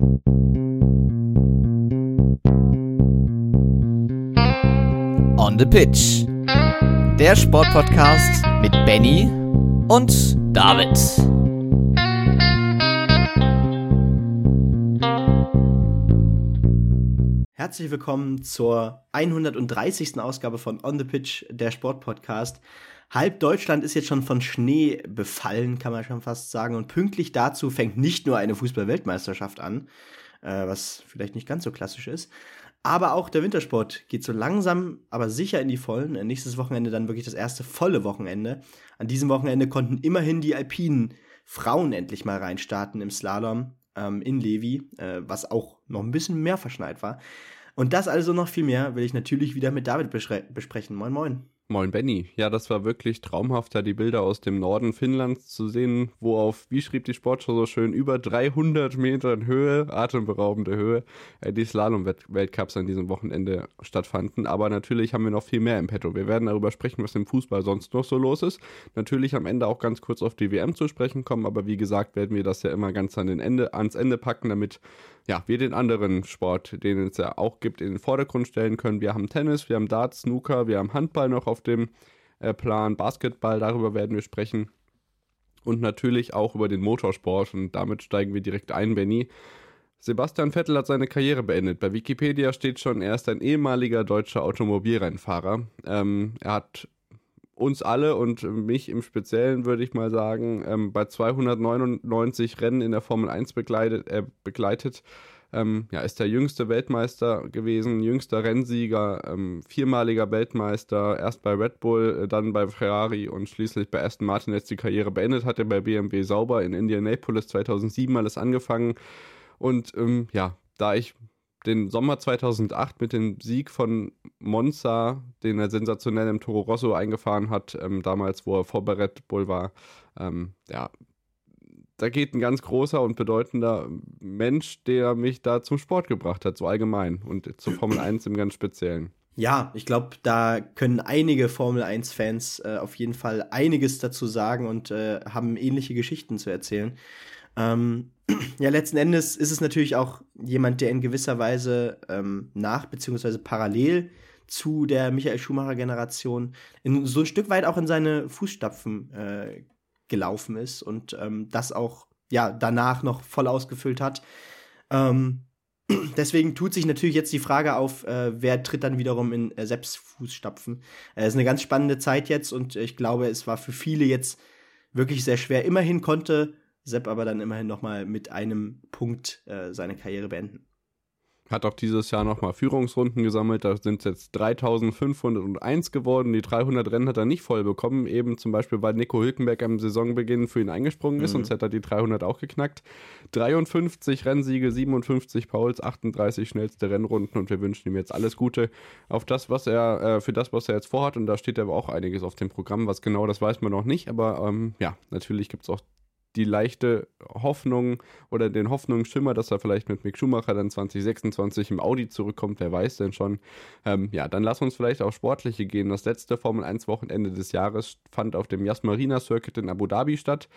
On the Pitch. Der Sportpodcast mit Benny und David. Herzlich willkommen zur 130. Ausgabe von On the Pitch, der Sportpodcast. Halb Deutschland ist jetzt schon von Schnee befallen, kann man schon fast sagen. Und pünktlich dazu fängt nicht nur eine Fußball-Weltmeisterschaft an, äh, was vielleicht nicht ganz so klassisch ist, aber auch der Wintersport geht so langsam, aber sicher in die Vollen. Äh, nächstes Wochenende dann wirklich das erste volle Wochenende. An diesem Wochenende konnten immerhin die alpinen Frauen endlich mal reinstarten im Slalom ähm, in Levi, äh, was auch noch ein bisschen mehr verschneit war. Und das also noch viel mehr will ich natürlich wieder mit David besprechen. Moin, moin. Moin Benny. Ja, das war wirklich traumhaft, da die Bilder aus dem Norden Finnlands zu sehen, wo auf, wie schrieb die Sportschau so schön, über 300 Metern Höhe, atemberaubende Höhe, äh, die Slalom-Weltcups an diesem Wochenende stattfanden. Aber natürlich haben wir noch viel mehr im Petto. Wir werden darüber sprechen, was im Fußball sonst noch so los ist. Natürlich am Ende auch ganz kurz auf die WM zu sprechen kommen, aber wie gesagt, werden wir das ja immer ganz an den Ende, ans Ende packen, damit ja, wir den anderen Sport, den es ja auch gibt, in den Vordergrund stellen können. Wir haben Tennis, wir haben Darts, Snooker, wir haben Handball noch auf dem äh, Plan, Basketball, darüber werden wir sprechen. Und natürlich auch über den Motorsport. Und damit steigen wir direkt ein, Benny. Sebastian Vettel hat seine Karriere beendet. Bei Wikipedia steht schon, er ist ein ehemaliger deutscher Automobilrennfahrer. Ähm, er hat uns alle und mich im Speziellen, würde ich mal sagen, ähm, bei 299 Rennen in der Formel 1 begleitet. Äh, begleitet. Ähm, ja, ist der jüngste Weltmeister gewesen, jüngster Rennsieger, ähm, viermaliger Weltmeister, erst bei Red Bull, äh, dann bei Ferrari und schließlich bei Aston Martin jetzt die Karriere beendet, hat er bei BMW sauber in Indianapolis 2007 alles angefangen. Und ähm, ja, da ich den Sommer 2008 mit dem Sieg von Monza, den er sensationell im Toro Rosso eingefahren hat, ähm, damals, wo er vor bei Bull war. Ähm, ja, da geht ein ganz großer und bedeutender Mensch, der mich da zum Sport gebracht hat, so allgemein und zur Formel 1 im ganz Speziellen. Ja, ich glaube, da können einige Formel 1-Fans äh, auf jeden Fall einiges dazu sagen und äh, haben ähnliche Geschichten zu erzählen. Ähm, ja, letzten Endes ist es natürlich auch jemand, der in gewisser Weise ähm, nach beziehungsweise parallel zu der Michael Schumacher-Generation so ein Stück weit auch in seine Fußstapfen äh, gelaufen ist und ähm, das auch ja danach noch voll ausgefüllt hat. Ähm, deswegen tut sich natürlich jetzt die Frage auf, äh, wer tritt dann wiederum in äh, Sepps Fußstapfen. Es äh, ist eine ganz spannende Zeit jetzt und ich glaube, es war für viele jetzt wirklich sehr schwer. Immerhin konnte Sepp aber dann immerhin nochmal mit einem Punkt äh, seine Karriere beenden. Hat auch dieses Jahr nochmal Führungsrunden gesammelt. Da sind es jetzt 3501 geworden. Die 300 Rennen hat er nicht voll bekommen. Eben zum Beispiel, weil Nico Hülkenberg am Saisonbeginn für ihn eingesprungen ist. Mhm. Sonst hätte er die 300 auch geknackt. 53 Rennsiege, 57 Pauls, 38 schnellste Rennrunden. Und wir wünschen ihm jetzt alles Gute auf das, was er, äh, für das, was er jetzt vorhat. Und da steht aber auch einiges auf dem Programm. Was genau, das weiß man noch nicht. Aber ähm, ja, natürlich gibt es auch die leichte Hoffnung oder den Hoffnungsschimmer, dass er vielleicht mit Mick Schumacher dann 2026 im Audi zurückkommt, wer weiß denn schon. Ähm, ja, dann lass uns vielleicht auch sportliche gehen. Das letzte Formel 1 Wochenende des Jahres fand auf dem Yas Marina Circuit in Abu Dhabi statt.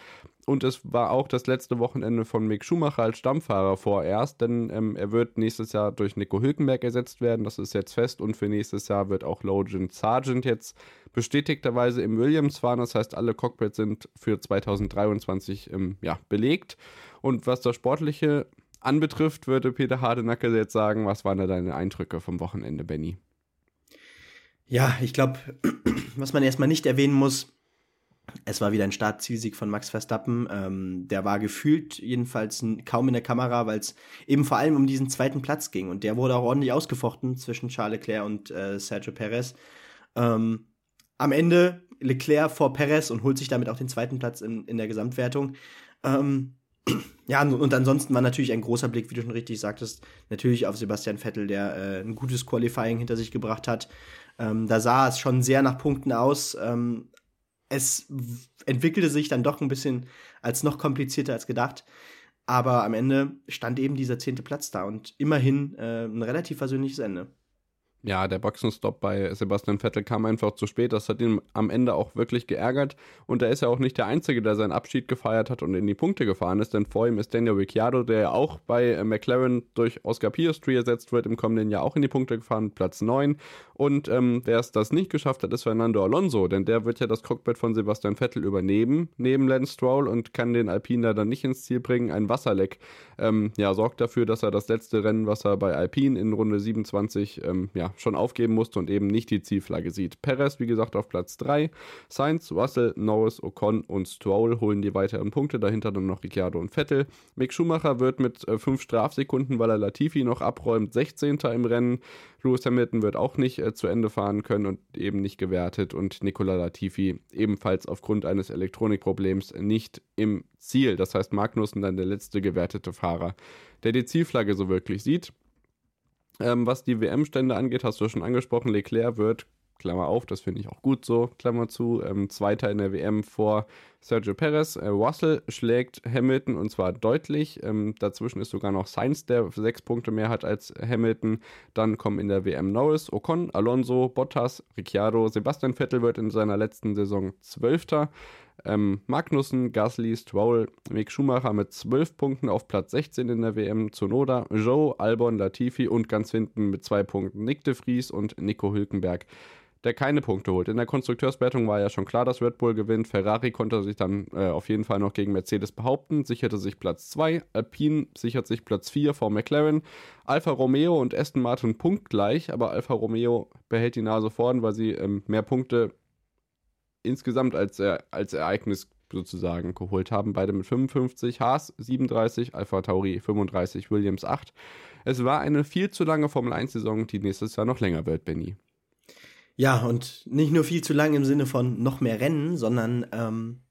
Und es war auch das letzte Wochenende von Mick Schumacher als Stammfahrer vorerst, denn ähm, er wird nächstes Jahr durch Nico Hülkenberg ersetzt werden. Das ist jetzt fest. Und für nächstes Jahr wird auch Logan Sargent jetzt bestätigterweise im Williams fahren. Das heißt, alle Cockpits sind für 2023 ähm, ja, belegt. Und was das Sportliche anbetrifft, würde Peter Hardenacke jetzt sagen, was waren da deine Eindrücke vom Wochenende, Benny? Ja, ich glaube, was man erstmal nicht erwähnen muss, es war wieder ein Startzielsieg von Max Verstappen. Ähm, der war gefühlt jedenfalls kaum in der Kamera, weil es eben vor allem um diesen zweiten Platz ging. Und der wurde auch ordentlich ausgefochten zwischen Charles Leclerc und äh, Sergio Perez. Ähm, am Ende Leclerc vor Perez und holt sich damit auch den zweiten Platz in, in der Gesamtwertung. Ähm, ja, und ansonsten war natürlich ein großer Blick, wie du schon richtig sagtest, natürlich auf Sebastian Vettel, der äh, ein gutes Qualifying hinter sich gebracht hat. Ähm, da sah es schon sehr nach Punkten aus. Ähm, es entwickelte sich dann doch ein bisschen als noch komplizierter als gedacht. Aber am Ende stand eben dieser zehnte Platz da und immerhin äh, ein relativ versöhnliches Ende. Ja, der Boxenstopp bei Sebastian Vettel kam einfach zu spät. Das hat ihn am Ende auch wirklich geärgert. Und er ist ja auch nicht der Einzige, der seinen Abschied gefeiert hat und in die Punkte gefahren ist. Denn vor ihm ist Daniel Ricciardo, der ja auch bei McLaren durch Oscar Piastri ersetzt wird, im kommenden Jahr auch in die Punkte gefahren, Platz 9. Und ähm, wer es das nicht geschafft hat, ist Fernando Alonso. Denn der wird ja das Cockpit von Sebastian Vettel übernehmen, neben Lance Stroll und kann den Alpine dann nicht ins Ziel bringen. Ein Wasserleck ähm, ja, sorgt dafür, dass er das letzte Rennen, was er bei Alpine in Runde 27 ähm, ja, schon aufgeben musste und eben nicht die Zielflagge sieht. Perez, wie gesagt, auf Platz 3. Sainz, Russell, Norris, Ocon und Stroll holen die weiteren Punkte. Dahinter dann noch Ricciardo und Vettel. Mick Schumacher wird mit 5 äh, Strafsekunden, weil er Latifi noch abräumt, 16. im Rennen. Lewis Hamilton wird auch nicht äh, zu Ende fahren können und eben nicht gewertet. Und Nicola Latifi ebenfalls aufgrund eines Elektronikproblems nicht im Ziel. Das heißt, Magnussen dann der letzte gewertete Fahrer, der die Zielflagge so wirklich sieht. Ähm, was die WM-Stände angeht, hast du schon angesprochen, Leclerc wird, Klammer auf, das finde ich auch gut so, Klammer zu, ähm, Zweiter in der WM vor Sergio Perez. Äh, Russell schlägt Hamilton und zwar deutlich. Ähm, dazwischen ist sogar noch Sainz, der sechs Punkte mehr hat als Hamilton. Dann kommen in der WM Norris, Ocon, Alonso, Bottas, Ricciardo, Sebastian Vettel wird in seiner letzten Saison Zwölfter. Ähm, Magnussen, Gasly, Stroll, Mick Schumacher mit 12 Punkten auf Platz 16 in der WM, Zunoda, Joe, Albon, Latifi und ganz hinten mit zwei Punkten Nick de Vries und Nico Hülkenberg, der keine Punkte holt. In der Konstrukteurswertung war ja schon klar, dass Red Bull gewinnt. Ferrari konnte sich dann äh, auf jeden Fall noch gegen Mercedes behaupten, sicherte sich Platz 2. Alpine sichert sich Platz 4 vor McLaren. Alfa Romeo und Aston Martin punktgleich, aber Alfa Romeo behält die Nase vorn, weil sie ähm, mehr Punkte insgesamt als, äh, als Ereignis sozusagen geholt haben. Beide mit 55, Haas 37, Alpha Tauri 35, Williams 8. Es war eine viel zu lange Formel 1-Saison, die nächstes Jahr noch länger wird, Benny. Ja, und nicht nur viel zu lang im Sinne von noch mehr Rennen, sondern ähm,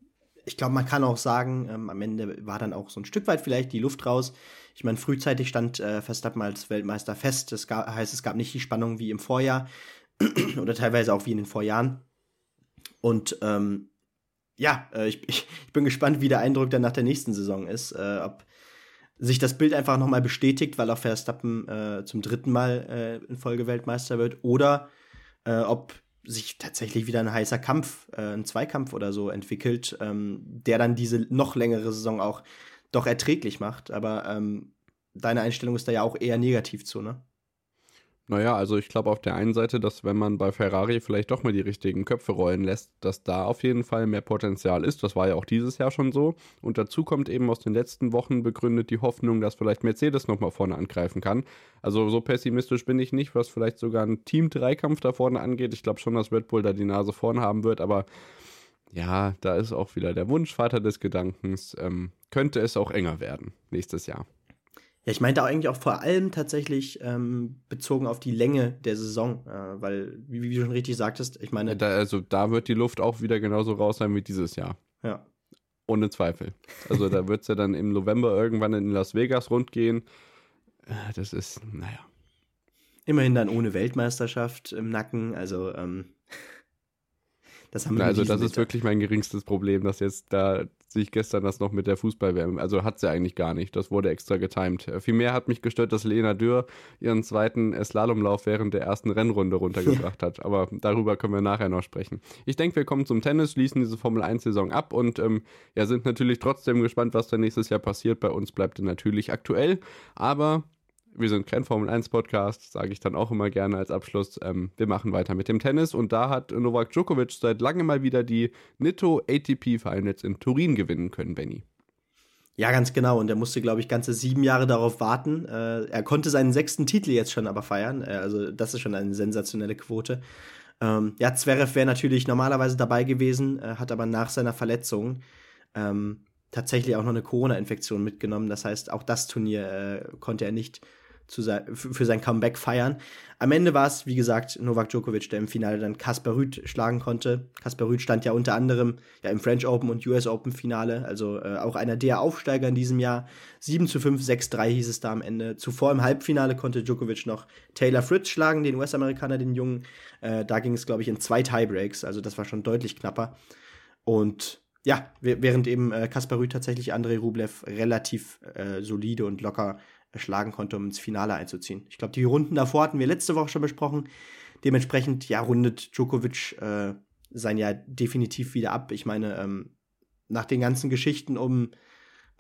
ich glaube, man kann auch sagen, ähm, am Ende war dann auch so ein Stück weit vielleicht die Luft raus. Ich meine, frühzeitig stand äh, Verstappen als Weltmeister fest. Das heißt, es gab nicht die Spannung wie im Vorjahr oder teilweise auch wie in den Vorjahren. Und ähm, ja, äh, ich, ich, bin gespannt, wie der Eindruck dann nach der nächsten Saison ist. Äh, ob sich das Bild einfach nochmal bestätigt, weil auch Verstappen äh, zum dritten Mal äh, in Folge Weltmeister wird. Oder äh, ob sich tatsächlich wieder ein heißer Kampf, äh, ein Zweikampf oder so entwickelt, ähm, der dann diese noch längere Saison auch doch erträglich macht. Aber ähm, deine Einstellung ist da ja auch eher negativ zu, ne? Naja, also ich glaube auf der einen Seite, dass wenn man bei Ferrari vielleicht doch mal die richtigen Köpfe rollen lässt, dass da auf jeden Fall mehr Potenzial ist. Das war ja auch dieses Jahr schon so. Und dazu kommt eben aus den letzten Wochen begründet die Hoffnung, dass vielleicht Mercedes nochmal vorne angreifen kann. Also so pessimistisch bin ich nicht, was vielleicht sogar ein Team-Dreikampf da vorne angeht. Ich glaube schon, dass Red Bull da die Nase vorne haben wird, aber ja, da ist auch wieder der Wunschvater des Gedankens. Ähm, könnte es auch enger werden nächstes Jahr. Ja, ich meinte eigentlich auch vor allem tatsächlich ähm, bezogen auf die Länge der Saison, äh, weil, wie, wie, du schon richtig sagtest, ich meine. Da, also da wird die Luft auch wieder genauso raus sein wie dieses Jahr. Ja. Ohne Zweifel. Also da wird es ja dann im November irgendwann in Las Vegas rundgehen. Äh, das ist, naja. Immerhin dann ohne Weltmeisterschaft im Nacken, also ähm, das haben wir Also das ist wirklich mein geringstes Problem, dass jetzt da sich gestern das noch mit der Fußballwärme, also hat sie eigentlich gar nicht, das wurde extra getimed. Vielmehr hat mich gestört, dass Lena Dürr ihren zweiten Slalomlauf während der ersten Rennrunde runtergebracht ja. hat, aber darüber können wir nachher noch sprechen. Ich denke, wir kommen zum Tennis, schließen diese Formel 1 Saison ab und ähm, ja, sind natürlich trotzdem gespannt, was da nächstes Jahr passiert. Bei uns bleibt natürlich aktuell, aber wir sind kein Formel 1 Podcast, sage ich dann auch immer gerne als Abschluss. Ähm, wir machen weiter mit dem Tennis und da hat Novak Djokovic seit langem mal wieder die Nitto ATP Finals in Turin gewinnen können, Benny. Ja, ganz genau. Und er musste, glaube ich, ganze sieben Jahre darauf warten. Äh, er konnte seinen sechsten Titel jetzt schon aber feiern. Äh, also, das ist schon eine sensationelle Quote. Ähm, ja, Zverev wäre natürlich normalerweise dabei gewesen, äh, hat aber nach seiner Verletzung ähm, tatsächlich auch noch eine Corona-Infektion mitgenommen. Das heißt, auch das Turnier äh, konnte er nicht zu sein, für sein Comeback feiern. Am Ende war es, wie gesagt, Novak Djokovic, der im Finale dann Kasper Rüth schlagen konnte. Kasper Rüth stand ja unter anderem ja im French Open und US Open Finale, also äh, auch einer der Aufsteiger in diesem Jahr. 7 zu 5, 6-3 hieß es da am Ende. Zuvor im Halbfinale konnte Djokovic noch Taylor Fritz schlagen, den US-Amerikaner, den Jungen. Äh, da ging es, glaube ich, in zwei Tiebreaks, also das war schon deutlich knapper. Und ja, während eben äh, Kaspar Rüth tatsächlich Andrei Rublev relativ äh, solide und locker schlagen konnte, um ins Finale einzuziehen. Ich glaube, die Runden davor hatten wir letzte Woche schon besprochen. Dementsprechend, ja, rundet Djokovic äh, sein Jahr definitiv wieder ab. Ich meine, ähm, nach den ganzen Geschichten um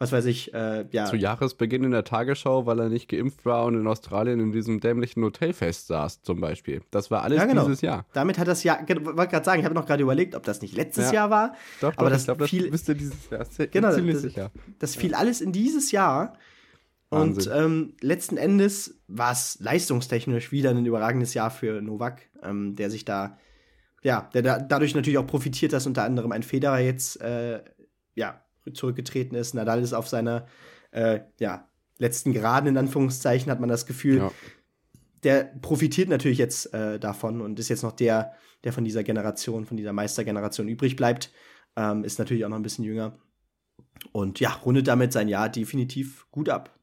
was weiß ich, äh, ja. Zu Jahresbeginn in der Tagesschau, weil er nicht geimpft war und in Australien in diesem dämlichen Hotelfest saß, zum Beispiel. Das war alles ja, genau. dieses Jahr. Damit hat das Jahr, wollte gerade sagen, ich habe noch gerade überlegt, ob das nicht letztes ja. Jahr war. Doch, aber doch, das ich glaube, das müsste dieses Jahr. Genau, ziemlich das, sicher. Das fiel alles in dieses Jahr. Wahnsinn. Und ähm, letzten Endes war es leistungstechnisch wieder ein überragendes Jahr für Novak, ähm, der sich da, ja, der da, dadurch natürlich auch profitiert, dass unter anderem ein Federer jetzt, äh, ja, zurückgetreten ist. Nadal ist auf seiner äh, ja, letzten Geraden, in Anführungszeichen, hat man das Gefühl. Ja. Der profitiert natürlich jetzt äh, davon und ist jetzt noch der, der von dieser Generation, von dieser Meistergeneration übrig bleibt. Ähm, ist natürlich auch noch ein bisschen jünger. Und ja, rundet damit sein Jahr definitiv gut ab.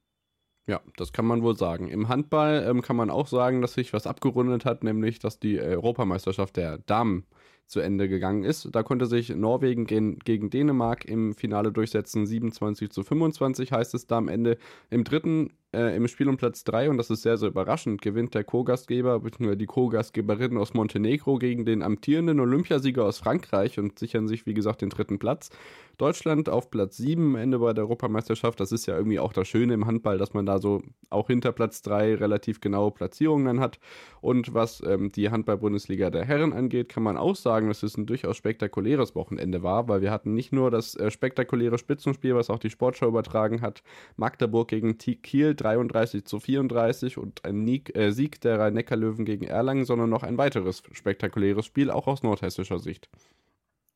Ja, das kann man wohl sagen. Im Handball ähm, kann man auch sagen, dass sich was abgerundet hat, nämlich dass die Europameisterschaft der Damen zu Ende gegangen ist. Da konnte sich Norwegen gegen, gegen Dänemark im Finale durchsetzen. 27 zu 25 heißt es da am Ende. Im dritten, äh, im Spiel um Platz 3, und das ist sehr, sehr überraschend, gewinnt der Co-Gastgeber, bzw. die Co-Gastgeberin aus Montenegro gegen den amtierenden Olympiasieger aus Frankreich und sichern sich, wie gesagt, den dritten Platz. Deutschland auf Platz 7 am Ende bei der Europameisterschaft. Das ist ja irgendwie auch das Schöne im Handball, dass man da so auch hinter Platz 3 relativ genaue Platzierungen dann hat. Und was ähm, die Handball-Bundesliga der Herren angeht, kann man auch sagen, dass es ein durchaus spektakuläres Wochenende war, weil wir hatten nicht nur das äh, spektakuläre Spitzenspiel, was auch die Sportschau übertragen hat, Magdeburg gegen Kiel 33 zu 34 und ein äh, Sieg der Rhein-Neckar-Löwen gegen Erlangen, sondern noch ein weiteres spektakuläres Spiel, auch aus nordhessischer Sicht.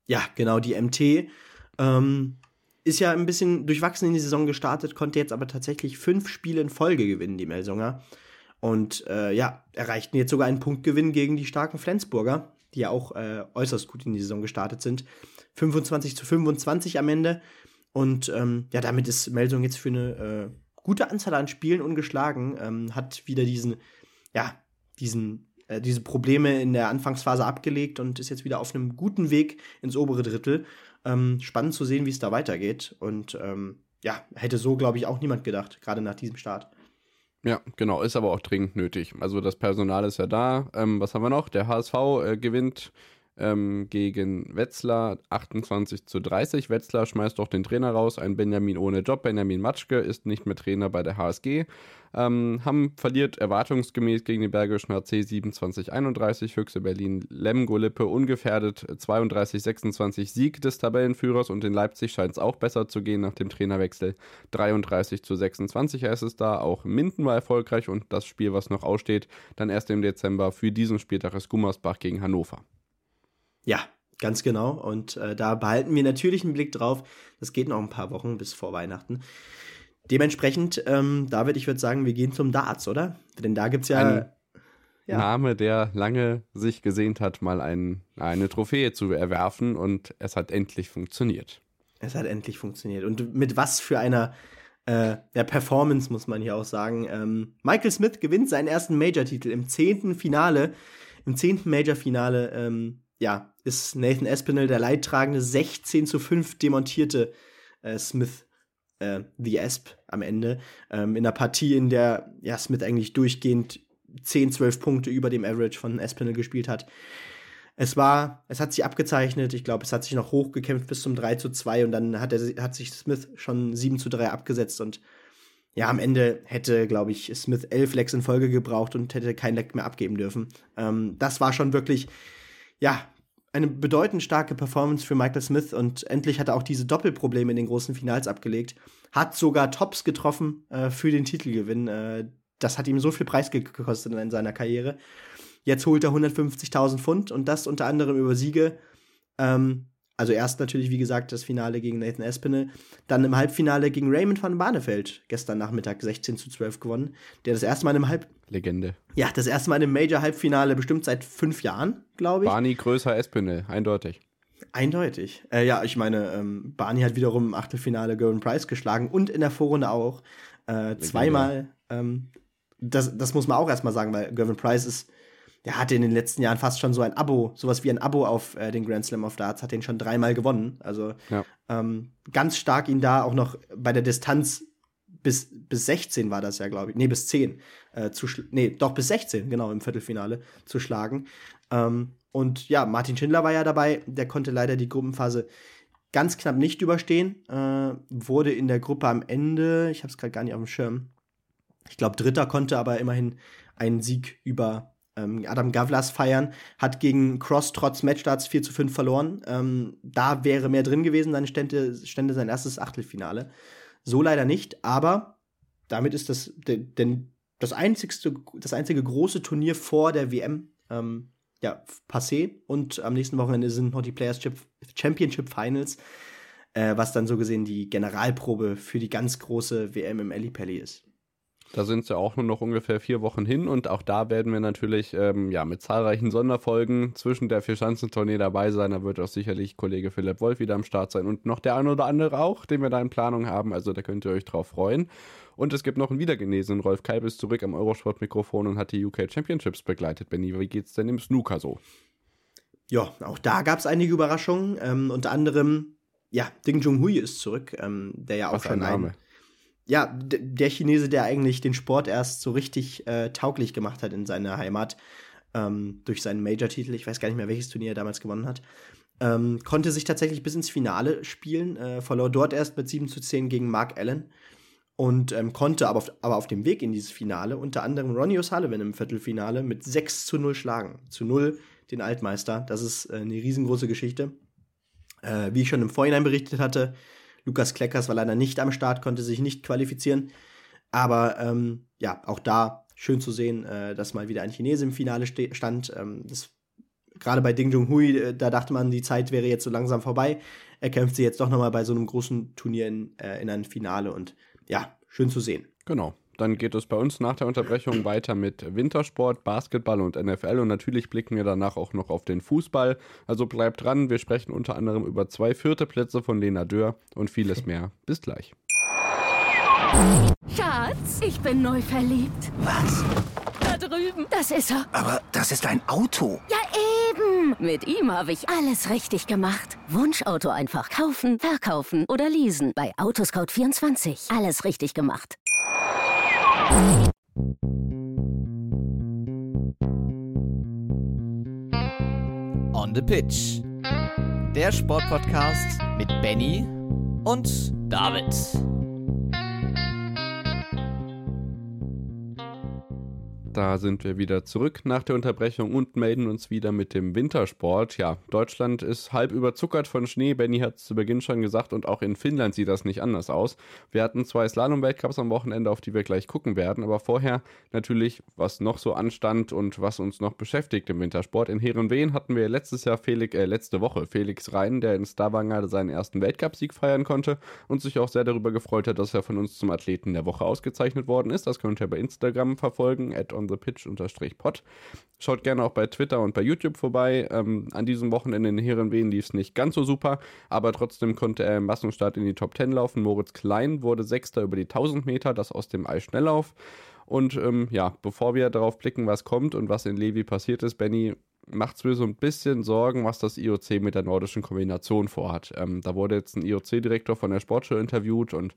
Ja, genau, die MT ähm, ist ja ein bisschen durchwachsen in die Saison gestartet, konnte jetzt aber tatsächlich fünf Spiele in Folge gewinnen, die Melsunger. Und äh, ja, erreichten jetzt sogar einen Punktgewinn gegen die starken Flensburger, die ja auch äh, äußerst gut in die Saison gestartet sind. 25 zu 25 am Ende. Und ähm, ja, damit ist Melsung jetzt für eine äh, gute Anzahl an Spielen ungeschlagen. Ähm, hat wieder diesen, ja, diesen, äh, diese Probleme in der Anfangsphase abgelegt und ist jetzt wieder auf einem guten Weg ins obere Drittel. Ähm, spannend zu sehen, wie es da weitergeht. Und ähm, ja, hätte so, glaube ich, auch niemand gedacht, gerade nach diesem Start. Ja, genau, ist aber auch dringend nötig. Also das Personal ist ja da. Ähm, was haben wir noch? Der HSV äh, gewinnt ähm, gegen Wetzlar 28 zu 30. Wetzlar schmeißt doch den Trainer raus, ein Benjamin ohne Job. Benjamin Matschke ist nicht mehr Trainer bei der HSG. Ähm, Hamm verliert erwartungsgemäß gegen den Bergischen HC 27-31. Füchse Berlin Lemgo-Lippe ungefährdet 32-26 Sieg des Tabellenführers und in Leipzig scheint es auch besser zu gehen nach dem Trainerwechsel. 33 zu 26 heißt es da. Auch Minden war erfolgreich und das Spiel, was noch aussteht, dann erst im Dezember für diesen Spieltag ist Gummersbach gegen Hannover. Ja, ganz genau. Und äh, da behalten wir natürlich einen Blick drauf. Das geht noch ein paar Wochen bis vor Weihnachten. Dementsprechend, ähm, David, ich würde sagen, wir gehen zum Darts, oder? Denn da gibt es ja. Ein ja. Name, der lange sich gesehnt hat, mal ein, eine Trophäe zu erwerfen und es hat endlich funktioniert. Es hat endlich funktioniert. Und mit was für einer äh, ja, Performance, muss man hier auch sagen. Ähm, Michael Smith gewinnt seinen ersten Major-Titel im zehnten Finale. Im zehnten Major-Finale ähm, ja, ist Nathan Espinel der leidtragende 16 zu 5 demontierte äh, Smith äh, The Asp am Ende. Ähm, in der Partie, in der ja, Smith eigentlich durchgehend 10, 12 Punkte über dem Average von Espinel gespielt hat. Es war, es hat sich abgezeichnet, ich glaube, es hat sich noch hochgekämpft bis zum 3 zu 2 und dann hat, er, hat sich Smith schon 7 zu 3 abgesetzt und ja, am Ende hätte, glaube ich, Smith elf Lecks in Folge gebraucht und hätte kein Leck mehr abgeben dürfen. Ähm, das war schon wirklich ja, eine bedeutend starke Performance für Michael Smith und endlich hat er auch diese Doppelprobleme in den großen Finals abgelegt. Hat sogar Tops getroffen äh, für den Titelgewinn. Äh, das hat ihm so viel Preis gekostet in seiner Karriere. Jetzt holt er 150.000 Pfund und das unter anderem über Siege ähm, also erst natürlich, wie gesagt, das Finale gegen Nathan Espinel, dann im Halbfinale gegen Raymond van Barneveld gestern Nachmittag 16 zu 12 gewonnen, der das erste Mal im Halb... Legende. Ja, das erste Mal im Major-Halbfinale bestimmt seit fünf Jahren, glaube ich. Barney größer Espinel, eindeutig. Eindeutig. Äh, ja, ich meine, ähm, Barney hat wiederum im Achtelfinale Golden Price geschlagen und in der Vorrunde auch. Äh, zweimal. Ähm, das, das muss man auch erstmal sagen, weil Gervin Price ist der hatte in den letzten Jahren fast schon so ein Abo, sowas wie ein Abo auf äh, den Grand Slam of Darts, hat den schon dreimal gewonnen. Also ja. ähm, ganz stark ihn da auch noch bei der Distanz bis, bis 16 war das ja, glaube ich. Nee, bis 10. Äh, zu nee, doch bis 16, genau, im Viertelfinale zu schlagen. Ähm, und ja, Martin Schindler war ja dabei. Der konnte leider die Gruppenphase ganz knapp nicht überstehen. Äh, wurde in der Gruppe am Ende, ich habe es gerade gar nicht auf dem Schirm, ich glaube, Dritter konnte aber immerhin einen Sieg über ähm, Adam Gavlas feiern. Hat gegen Cross trotz Matchstarts 4 zu 5 verloren. Ähm, da wäre mehr drin gewesen, dann stände, stände sein erstes Achtelfinale. So leider nicht, aber damit ist das denn das einzigste, das einzige große Turnier vor der WM ähm, ja, passé. Und am nächsten Wochenende sind noch die Players Championship Finals, äh, was dann so gesehen die Generalprobe für die ganz große WM im Ellipelli ist. Da sind es ja auch nur noch ungefähr vier Wochen hin und auch da werden wir natürlich ähm, ja, mit zahlreichen Sonderfolgen zwischen der Vierschanzentournee dabei sein. Da wird auch sicherlich Kollege Philipp Wolf wieder am Start sein und noch der ein oder andere auch, den wir da in Planung haben. Also da könnt ihr euch drauf freuen. Und es gibt noch einen wiedergenesenen Rolf Kalbis zurück am Eurosport-Mikrofon und hat die UK Championships begleitet. Benny, wie geht's denn im Snooker so? Ja, auch da gab es einige Überraschungen. Ähm, unter anderem, ja, Ding Junhui ist zurück, ähm, der ja auch Was schon ein, ja, der Chinese, der eigentlich den Sport erst so richtig äh, tauglich gemacht hat in seiner Heimat ähm, durch seinen Major-Titel. Ich weiß gar nicht mehr, welches Turnier er damals gewonnen hat. Ähm, konnte sich tatsächlich bis ins Finale spielen, äh, verlor dort erst mit 7 zu 10 gegen Mark Allen und ähm, konnte aber auf, aber auf dem Weg in dieses Finale unter anderem Ronnie O'Sullivan im Viertelfinale mit 6 zu 0 schlagen. Zu 0 den Altmeister. Das ist äh, eine riesengroße Geschichte. Äh, wie ich schon im Vorhinein berichtet hatte, Lukas Kleckers war leider nicht am Start, konnte sich nicht qualifizieren. Aber ähm, ja, auch da schön zu sehen, äh, dass mal wieder ein Chinese im Finale stand. Ähm, Gerade bei Ding Junhui, äh, da dachte man, die Zeit wäre jetzt so langsam vorbei. Er kämpft sie jetzt doch nochmal bei so einem großen Turnier in, äh, in ein Finale und ja, schön zu sehen. Genau. Dann geht es bei uns nach der Unterbrechung weiter mit Wintersport, Basketball und NFL und natürlich blicken wir danach auch noch auf den Fußball. Also bleibt dran, wir sprechen unter anderem über zwei vierte Plätze von Lena Dörr und vieles mehr. Bis gleich. Schatz, ich bin neu verliebt. Was? Da drüben. Das ist er. Aber das ist ein Auto. Ja, eben. Mit ihm habe ich alles richtig gemacht. Wunschauto einfach kaufen, verkaufen oder leasen. Bei Autoscout24. Alles richtig gemacht. On the Pitch. Der Sportpodcast mit Benny und David. Da sind wir wieder zurück nach der Unterbrechung und melden uns wieder mit dem Wintersport. Ja, Deutschland ist halb überzuckert von Schnee. Benny hat es zu Beginn schon gesagt und auch in Finnland sieht das nicht anders aus. Wir hatten zwei Slalom-Weltcups am Wochenende, auf die wir gleich gucken werden. Aber vorher natürlich, was noch so anstand und was uns noch beschäftigt im Wintersport. In Herenveen hatten wir letztes Jahr Felix, äh, letzte Woche Felix Rhein, der in Stavanger seinen ersten Weltcupsieg feiern konnte und sich auch sehr darüber gefreut hat, dass er von uns zum Athleten der Woche ausgezeichnet worden ist. Das könnt ihr bei Instagram verfolgen, at on the pitch pod. Schaut gerne auch bei Twitter und bei YouTube vorbei. Ähm, an diesem Wochenende in Herrenwehen lief es nicht ganz so super, aber trotzdem konnte er im Massenstart in die Top 10 laufen. Moritz Klein wurde Sechster über die 1000 Meter, das aus dem Eisschnelllauf. Und ähm, ja, bevor wir darauf blicken, was kommt und was in Levi passiert ist, Benny, macht es mir so ein bisschen Sorgen, was das IOC mit der nordischen Kombination vorhat. Ähm, da wurde jetzt ein IOC-Direktor von der Sportschau interviewt und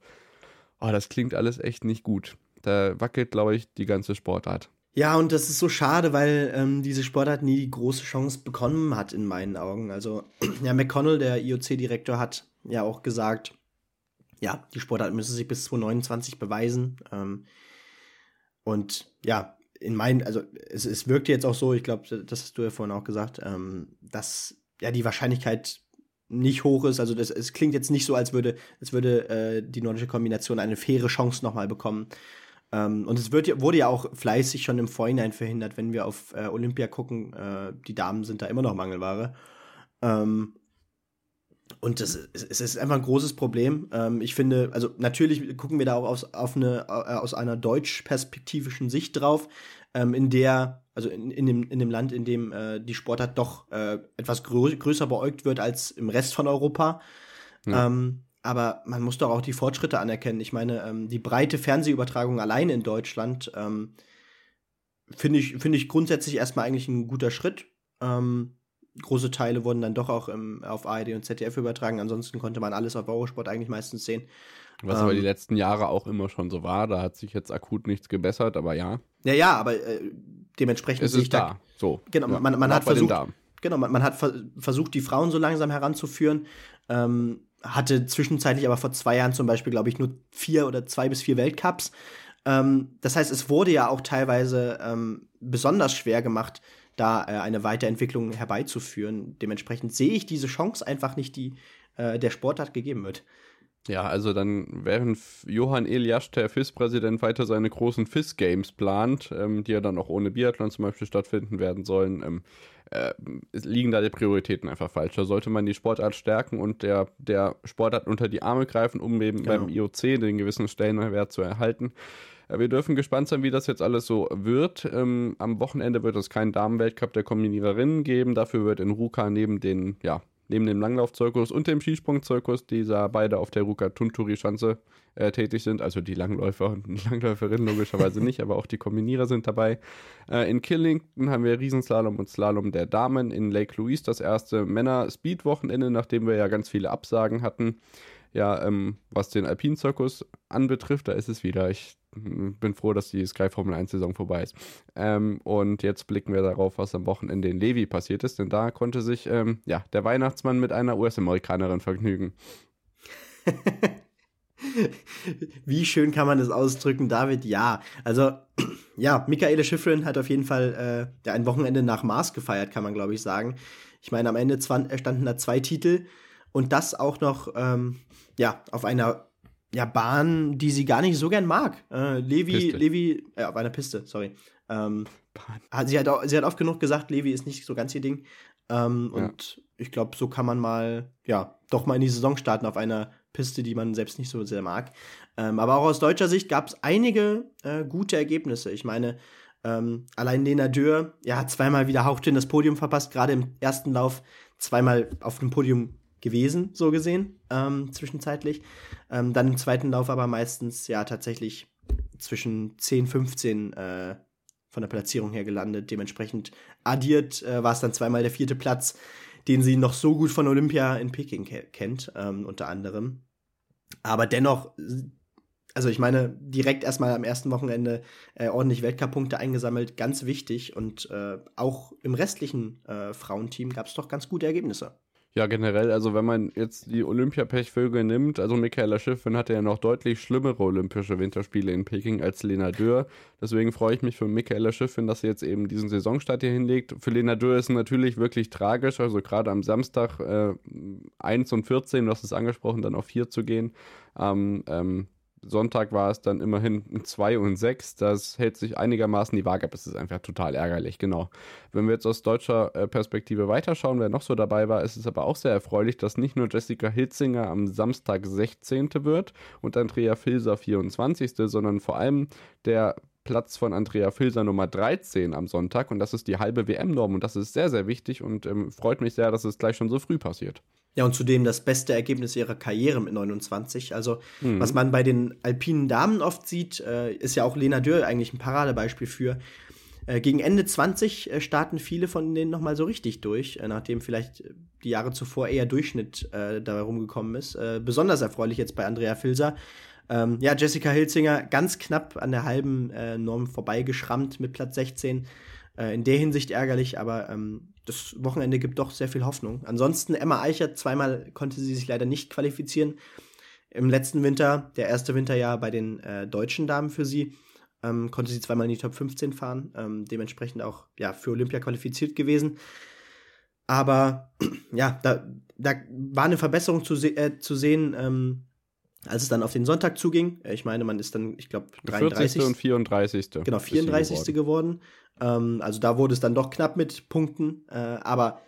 oh, das klingt alles echt nicht gut. Da wackelt, glaube ich, die ganze Sportart. Ja, und das ist so schade, weil ähm, diese Sportart nie die große Chance bekommen hat, in meinen Augen. Also, ja, McConnell, der IOC-Direktor, hat ja auch gesagt, ja, die Sportart müsse sich bis 2029 beweisen. Ähm, und ja, in meinen, also es, es wirkt jetzt auch so, ich glaube, das hast du ja vorhin auch gesagt, ähm, dass ja die Wahrscheinlichkeit nicht hoch ist. Also das, es klingt jetzt nicht so, als würde, als würde äh, die nordische Kombination eine faire Chance nochmal bekommen. Ähm, und es wird, wurde ja auch fleißig schon im Vorhinein verhindert, wenn wir auf äh, Olympia gucken. Äh, die Damen sind da immer noch Mangelware. Ähm, und das, es, es ist einfach ein großes Problem. Ähm, ich finde, also natürlich gucken wir da auch aus, auf eine, äh, aus einer deutsch-perspektivischen Sicht drauf, ähm, in der, also in, in, dem, in dem Land, in dem äh, die Sportart doch äh, etwas grö größer beäugt wird als im Rest von Europa. Ja. Ähm, aber man muss doch auch die Fortschritte anerkennen. Ich meine, ähm, die breite Fernsehübertragung allein in Deutschland ähm, finde ich, find ich grundsätzlich erstmal eigentlich ein guter Schritt. Ähm, große Teile wurden dann doch auch im, auf ARD und ZDF übertragen. Ansonsten konnte man alles auf Eurosport eigentlich meistens sehen. Was aber die letzten Jahre auch immer schon so war. Da hat sich jetzt akut nichts gebessert, aber ja. Ja, ja, aber äh, dementsprechend Es ist ich da da. So. Genau, Ja. man, man hat versucht, genau, man, man hat ver versucht, die Frauen so langsam heranzuführen. Ähm, hatte zwischenzeitlich aber vor zwei Jahren zum Beispiel, glaube ich, nur vier oder zwei bis vier Weltcups. Ähm, das heißt, es wurde ja auch teilweise ähm, besonders schwer gemacht, da äh, eine Weiterentwicklung herbeizuführen. Dementsprechend sehe ich diese Chance einfach nicht, die äh, der Sportart gegeben wird. Ja, also dann, während Johann Eliasch, der FIS-Präsident, weiter seine großen FIS-Games plant, ähm, die ja dann auch ohne Biathlon zum Beispiel stattfinden werden sollen, ähm, äh, liegen da die Prioritäten einfach falsch. Da sollte man die Sportart stärken und der, der Sportart unter die Arme greifen, um eben Genau. beim IOC den gewissen Stellenwert zu erhalten. Äh, Wir dürfen gespannt sein, wie das jetzt alles so wird. Ähm, am Wochenende wird es keinen Damenweltcup der Kombiniererinnen geben. Dafür wird in Ruka neben den, ja, neben dem Langlaufzirkus und dem Skisprungzirkus, die da beide auf der Ruka Tunturi-Schanze äh, tätig sind, also die Langläufer und Langläuferinnen logischerweise nicht, aber auch die Kombinierer sind dabei. Äh, in Killington haben wir Riesenslalom und Slalom der Damen. In Lake Louise das erste Männer-Speed-Wochenende, nachdem wir ja ganz viele Absagen hatten. Ja, ähm, was den Alpinzirkus anbetrifft, da ist es wieder. Ich bin froh, dass die Sky Formel 1 Saison vorbei ist. Ähm, und jetzt blicken wir darauf, was am Wochenende in Levi passiert ist, denn da konnte sich ähm, ja, der Weihnachtsmann mit einer US-Amerikanerin vergnügen. Wie schön kann man das ausdrücken, David? Ja, also ja, Michaele Schiffrin hat auf jeden Fall äh, ein Wochenende nach Mars gefeiert, kann man glaube ich sagen. Ich meine, am Ende standen da zwei Titel und das auch noch ähm, ja auf einer ja, Bahn, die sie gar nicht so gern mag. Äh, Levi, Piste. Levi, äh, auf einer Piste, sorry. Ähm, sie, hat auch, sie hat oft genug gesagt, Levi ist nicht so ganz ihr Ding. Ähm, Ja. Und ich glaube, so kann man mal, ja, doch mal in die Saison starten auf einer Piste, die man selbst nicht so sehr mag. Ähm, aber auch aus deutscher Sicht gab es einige äh, gute Ergebnisse. Ich meine, ähm, allein Lena Dürr, ja, hat zweimal wieder hauchdünn das Podium verpasst, gerade im ersten Lauf zweimal auf dem Podium gewesen, so gesehen, ähm, zwischenzeitlich. Ähm, dann im zweiten Lauf aber meistens, ja, tatsächlich zwischen 10, 15 äh, von der Platzierung her gelandet. Dementsprechend addiert äh, war es dann zweimal der vierte Platz, den sie noch so gut von Olympia in Peking ke kennt, ähm, unter anderem. Aber dennoch, also ich meine, direkt erstmal am ersten Wochenende äh, ordentlich Weltcup-Punkte eingesammelt, ganz wichtig. Und äh, auch im restlichen äh, Frauenteam gab es doch ganz gute Ergebnisse. Ja, generell, also wenn man jetzt die Olympiapechvögel nimmt, also Michaela Schiffrin hatte ja noch deutlich schlimmere Olympische Winterspiele in Peking als Lena Dürr. Deswegen freue ich mich für Michaela Schiffrin, dass sie jetzt eben diesen Saisonstart hier hinlegt. Für Lena Dürr ist es natürlich wirklich tragisch, also gerade am Samstag äh, 1 und 14, du hast es angesprochen, dann auf 4 zu gehen. Am ähm, Sonntag war es dann immerhin ein 2 und 6. Das hält sich einigermaßen die Waage, aber es ist einfach total ärgerlich, genau. Wenn wir jetzt aus deutscher äh, Perspektive weiterschauen, wer noch so dabei war, ist es aber auch sehr erfreulich, dass nicht nur Jessica Hitzinger am Samstag 16. wird und Andrea Filser 24., sondern vor allem der Platz von Andrea Filser Nummer 13 am Sonntag und das ist die halbe WM-Norm und das ist sehr, sehr wichtig und ähm, freut mich sehr, dass es gleich schon so früh passiert. Ja, und zudem das beste Ergebnis ihrer Karriere mit 29. Also, Mhm. was man bei den alpinen Damen oft sieht, äh, ist ja auch Lena Dürr eigentlich ein Paradebeispiel für. Äh, gegen Ende 20 äh, starten viele von denen nochmal so richtig durch, äh, nachdem vielleicht die Jahre zuvor eher Durchschnitt äh, da rumgekommen ist. Besonders erfreulich jetzt bei Andrea Filser. Ähm, ja, Jessica Hilzinger ganz knapp an der halben äh, Norm vorbeigeschrammt mit Platz 16. Äh, in der Hinsicht ärgerlich, aber ähm, das Wochenende gibt doch sehr viel Hoffnung. Ansonsten Emma Eichert, zweimal konnte sie sich leider nicht qualifizieren. Im letzten Winter, der erste Winterjahr bei den äh, deutschen Damen für sie, ähm, konnte sie zweimal in die Top 15 fahren. Ähm, dementsprechend auch ja, für Olympia qualifiziert gewesen. Aber ja, da, da war eine Verbesserung zu, se äh, zu sehen, ähm, als es dann auf den Sonntag zuging. Äh, Ich meine, man ist dann, ich glaube, 33. 40. und 34. Genau, ist sie 34. geworden. Ähm, also da wurde es dann doch knapp mit Punkten. Äh, aber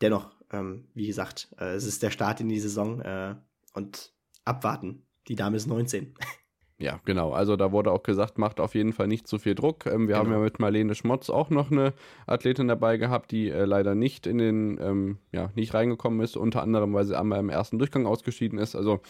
dennoch, ähm, wie gesagt, äh, es ist der Start in die Saison äh, und abwarten. Die Dame ist 19. Ja, genau. Also da wurde auch gesagt, macht auf jeden Fall nicht zu viel Druck. Ähm, wir haben Genau. ja mit Marlene Schmotz auch noch eine Athletin dabei gehabt, die äh, leider nicht in den, ähm, ja, nicht reingekommen ist, unter anderem, weil sie einmal im ersten Durchgang ausgeschieden ist. Also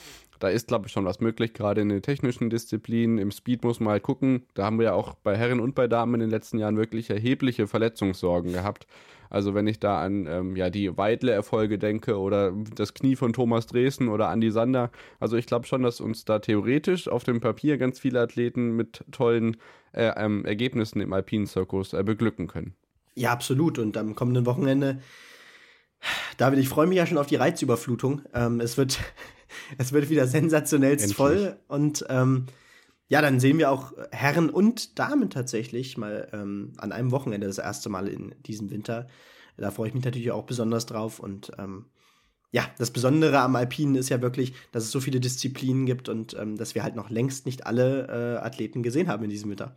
da ist, glaube ich, schon was möglich, gerade in den technischen Disziplinen. Im Speed muss man halt gucken. Da haben wir ja auch bei Herren und bei Damen in den letzten Jahren wirklich erhebliche Verletzungssorgen gehabt. Also wenn ich da an ähm, ja, die Weidle-Erfolge denke oder das Knie von Thomas Dresden oder Andy Sander. Also ich glaube schon, dass uns da theoretisch auf dem Papier ganz viele Athleten mit tollen äh, ähm, Ergebnissen im alpinen Zirkus äh, beglücken können. Ja, absolut. Und am kommenden Wochenende, David, ich freue mich ja schon auf die Reizüberflutung. Ähm, es, wird, es wird wieder sensationell voll. Und ähm, ja, dann sehen wir auch Herren und Damen tatsächlich mal ähm, an einem Wochenende das erste Mal in diesem Winter. Da freue ich mich natürlich auch besonders drauf. Und ähm, ja, das Besondere am Alpinen ist ja wirklich, dass es so viele Disziplinen gibt und ähm, dass wir halt noch längst nicht alle äh, Athleten gesehen haben in diesem Winter.